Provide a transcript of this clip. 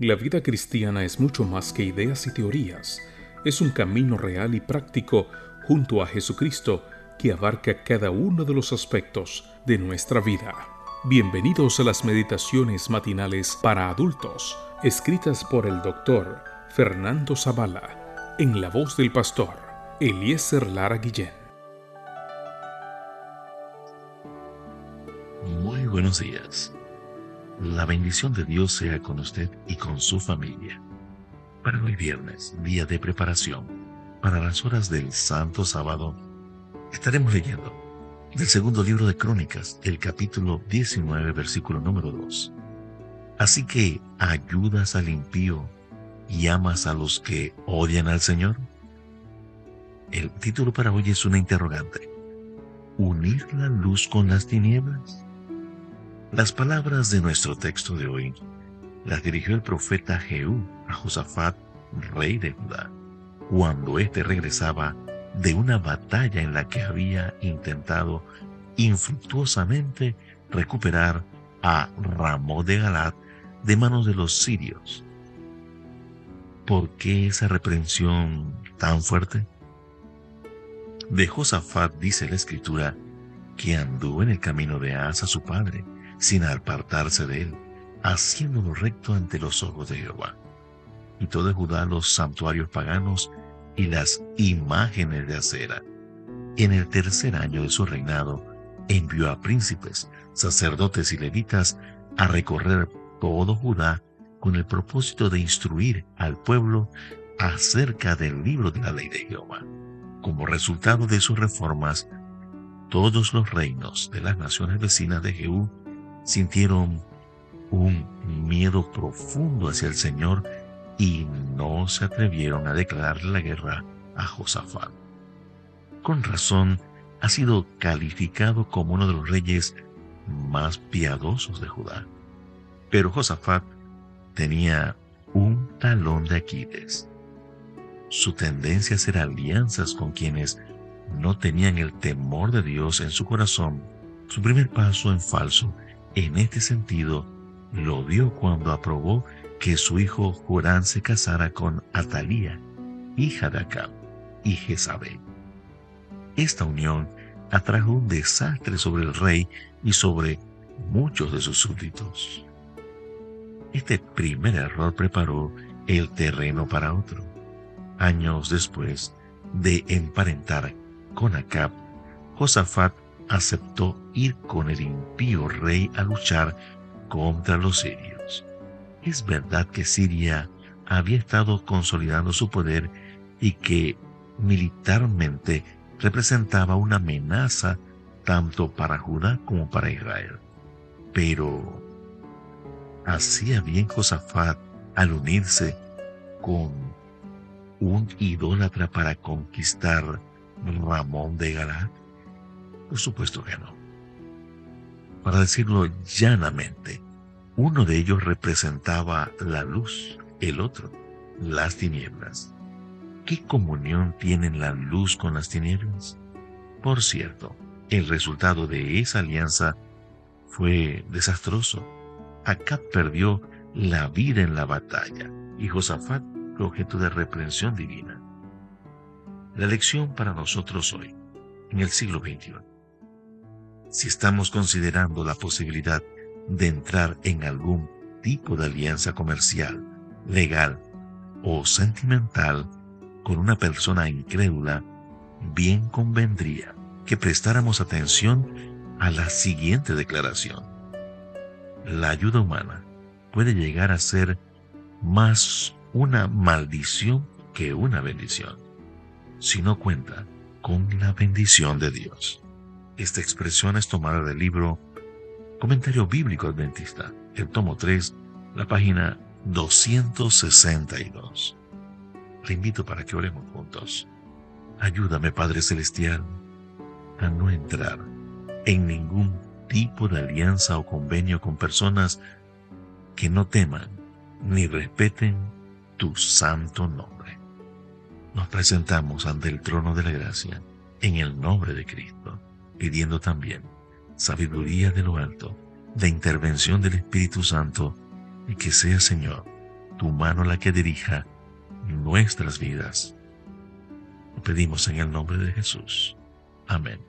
La vida cristiana es mucho más que ideas y teorías. Es un camino real y práctico junto a Jesucristo que abarca cada uno de los aspectos de nuestra vida. Bienvenidos a las meditaciones matinales para adultos, escritas por el doctor Fernando Zavala, en la voz del pastor Eliezer Lara Guillén. Muy buenos días. La bendición de Dios sea con usted y con su familia. Para hoy viernes, día de preparación, para las horas del Santo Sábado, estaremos leyendo del segundo libro de Crónicas, el capítulo 19, versículo número 2. Así que ayudas al impío y amas a los que odian al Señor. El título para hoy es una interrogante. ¿Unir la luz con las tinieblas? Las palabras de nuestro texto de hoy las dirigió el profeta Jehú a Josafat, rey de Judá, cuando éste regresaba de una batalla en la que había intentado infructuosamente recuperar a Ramón de Galat de manos de los sirios. ¿Por qué esa reprensión tan fuerte? De Josafat dice la escritura que anduvo en el camino de Asa su padre, sin apartarse de él, haciéndolo recto ante los ojos de Jehová. Y todo Judá los santuarios paganos y las imágenes de acera. En el tercer año de su reinado, envió a príncipes, sacerdotes y levitas a recorrer todo Judá con el propósito de instruir al pueblo acerca del libro de la ley de Jehová. Como resultado de sus reformas, todos los reinos de las naciones vecinas de Jehú sintieron un miedo profundo hacia el Señor y no se atrevieron a declararle la guerra a Josafat. Con razón, ha sido calificado como uno de los reyes más piadosos de Judá. Pero Josafat tenía un talón de Aquiles. Su tendencia a hacer alianzas con quienes no tenían el temor de Dios en su corazón, su primer paso en falso en este sentido, lo dio cuando aprobó que su hijo Jorán se casara con Atalía, hija de Acab y Jezabel. Esta unión atrajo un desastre sobre el rey y sobre muchos de sus súbditos. Este primer error preparó el terreno para otro. Años después de emparentar con Acab, Josafat aceptó ir con el impío rey a luchar contra los sirios. Es verdad que Siria había estado consolidando su poder y que militarmente representaba una amenaza tanto para Judá como para Israel. Pero hacía bien Josafat al unirse con un idólatra para conquistar Ramón de Galat. Por supuesto que no. Para decirlo llanamente, uno de ellos representaba la luz, el otro, las tinieblas. ¿Qué comunión tienen la luz con las tinieblas? Por cierto, el resultado de esa alianza fue desastroso. Acá perdió la vida en la batalla y Josafat fue objeto de reprensión divina. La lección para nosotros hoy, en el siglo XXI si estamos considerando la posibilidad de entrar en algún tipo de alianza comercial, legal o sentimental con una persona incrédula, bien convendría que prestáramos atención a la siguiente declaración. La ayuda humana puede llegar a ser más una maldición que una bendición, si no cuenta con la bendición de Dios. Esta expresión es tomada del libro Comentario Bíblico Adventista, el tomo 3, la página 262. Le invito para que oremos juntos. Ayúdame, Padre Celestial, a no entrar en ningún tipo de alianza o convenio con personas que no teman ni respeten tu santo nombre. Nos presentamos ante el trono de la gracia en el nombre de Cristo pidiendo también sabiduría de lo alto, de intervención del Espíritu Santo, y que sea, Señor, tu mano la que dirija nuestras vidas. Lo pedimos en el nombre de Jesús. Amén.